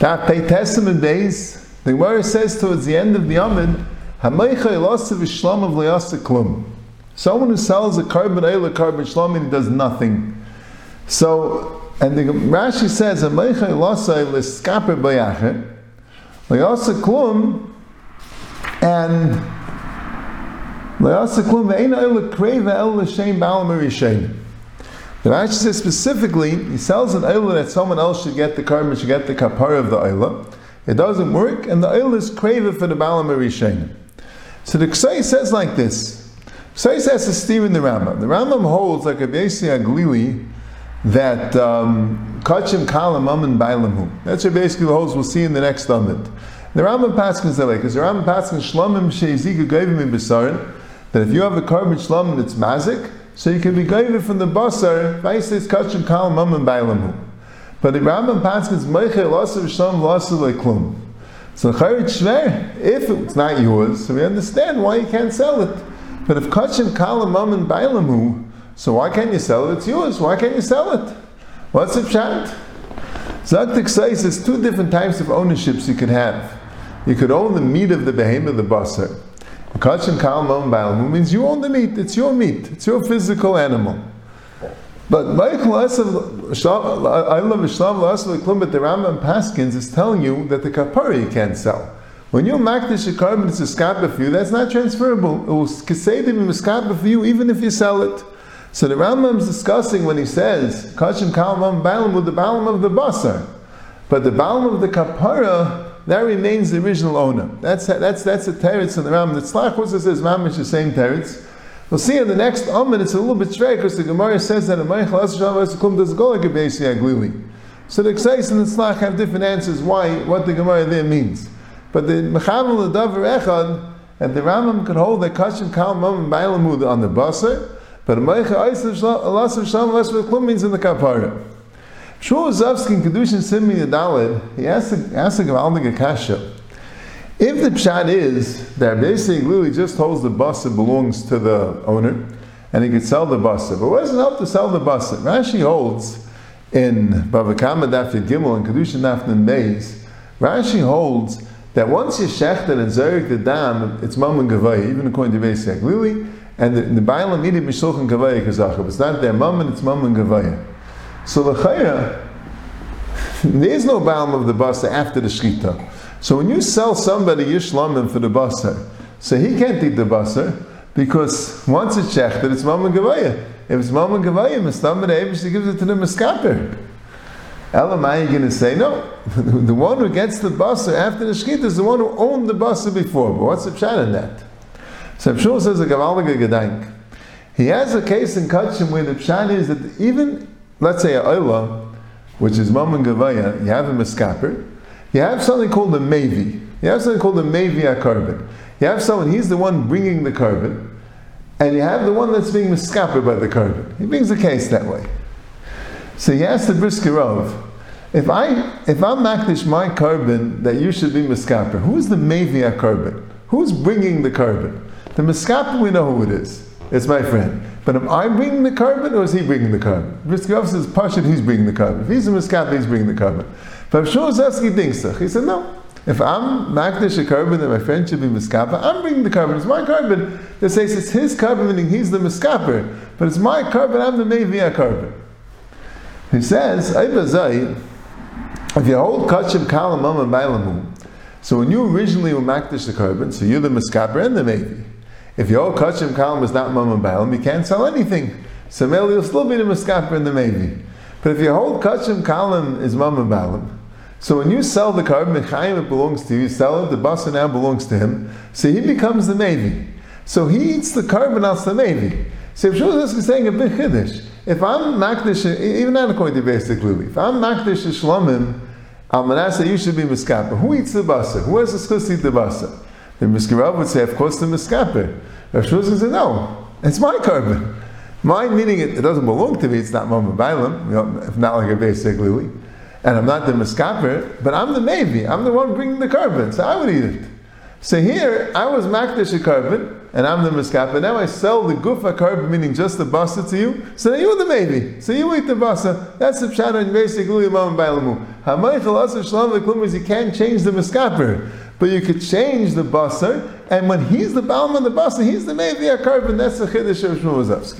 That Pei Testament days, the Gemara says towards the end of the Amid. Someone who sells a korban oil, korban shlamim, does nothing. So, and the Rashi says, klum, and klum The Rashi says specifically, he sells an oil that someone else should get the korban, should get the kapara of the oil. It doesn't work, and the oil is craven for the Bala Marishain. So the Ksai says like this. Ksai says to Stephen the Rambam. The Rambam holds like a Besi Aglili that um, Kachim Kalam Amin Bailamu. That's what basically holds we'll see in the next Amid. The Rambam Paskins that way, because the Rambam Paskins Shlomim Sheizika Gavim in Besarin, that if you have a korban Shlomim that's mazik, so you can be gaiva from the basar, Vaisis Kachim Kalam Amin Bailamu. But the Rambam Paskins Meichel Lasav Shlom Lasav Klum. So Charit Shver, if it's not yours, so we understand why you can't sell it. But if Kachim Kalam Amin Bailamu, so why can't you sell it? It's yours. Why can't you sell it? What's the pshat? Zaktik says there's two different types of ownerships you could have. You could own the meat of the behemoth, of the basar. Kachim Kalam Amin Bailamu means you own the meat. It's your meat. It's your physical animal. But Michael I love Islam but the Rambam Paskins is telling you that the kapara you can't sell. When you makdish a korban, it's a skapa for you. That's not transferable. It will say to be skapa for you, even if you sell it. So the Rambam is discussing when he says kachim kalam balam with the balam of the basar, but the balam of the kapara that remains the original owner. That's that's that's the teretz in the Rambam. The Tzlach also says mamish the same teretz. We'll see in the next Amid, it's a little bit strange because the Gemara says that a Meichel Asashav does go like a Beisi Aglili. So the Ksais and the Tzlach have different answers why, what the Gemara there means. But the Mechavel Davar Echad, and the Rambam could hold that Kashim Kal Mam and Bailamud on the Basar, but a Meichel Asashav Shalom means in the Kapara. Zavsky in Kedushin Simi Yadalid, he asked the, asked the Gavaldig if the pshat is that basically Lily just holds the bus that belongs to the owner, and he could sell the bus, but what does it help to sell the bus? Rashi holds in Bava Kamma Daf Gimel and Kedushin Nafnan Beis, Rashi holds that once you shechted and zerik the dam, it's mam and gavaya, even according to Beis Lily, and the, the Bailam needed mishloch and gavaya kazachav. It's not their mam and it's mam and gavaya. So the chayra, there is no Bailam of the bus after the shkita. So when you sell somebody yishlamim for the basar, so he can't eat the basar because once it's shechted, it's mama gavaya. If it's mama gavaya, Mistamad Abish gives it to the miskaper. Elamai, you're going to say no. the one who gets the basar after the shkita is the one who owned the basar before. But what's the pshat in that? So Shul says a gavalga gedank. He has a case in Kachim where the pshat is that even, let's say a oila, which is mama gavaya, you have a miskaper, you have something called a mevi. You have something called a Mavi korban. You have someone, he's the one bringing the korban, and you have the one that's being miskaper by the korban. He brings the case that way. So he asks the Brisker Rav, if I if I'm makdish my korban that you should be miskaper, who's the Mavi korban? Who's bringing the korban? The miskaper we know who it is. It's my friend. But am I bringing the korban or is he bringing the korban? Briskerov says, Pashit, he's bringing the korban. If he's a miskaper, he's bringing the korban. But Shmuel Zesky thinks so. He said, no. If I'm Makdish a korban that my friend should be Miskapa, I'm bringing the korban. It's my korban that says it's his korban, meaning he's the Miskaper. But it's my korban, I'm the Mevia korban. He says, if you hold Kachim Kalamam and Bailamu, so when you originally were Makdish the korban, so you're the Miskaper and the Mevi. If your Kachim Kalam is not Mam and Bailam, you can't sell anything. So you'll still be the Miskaper in the Mevi. But if your whole Kachim Kalam is Mam and Bailam, so when you sell the korban, Chaim, it belongs to you. You sell it, the basa now belongs to him. So he becomes the Mevi. So he eats the korban out the Mevi. So if Shulchan is saying a big chiddush, if I'm makdish, even not according to basic Luli, if I'm makdish shlomim, al manasa, you should be miskaper. Who eats the basa? Who has the to eat the basa? The miskarav would say, of course, the miskaper. Rav Shulchan said, no, it's my korban. Mine meaning it, it doesn't belong to me. It's not mama bailam, you know, if not like a basic Luli and I'm not the miskaper, but I'm the maybe. I'm the one bringing the korban, so I would eat it. So here, I was makdish a korban, and I'm the miskapa. Now I sell the gufa karb, meaning just the basa to you. So now you're the maybe. So you eat the basa. That's the pshat on basically imam bailamu. Hamaychal asr shalom the is you can't change the miskaper, but you could change the basar. And when he's the balm on the basa, he's the maybe a karb, and that's the chiddush of Shmuel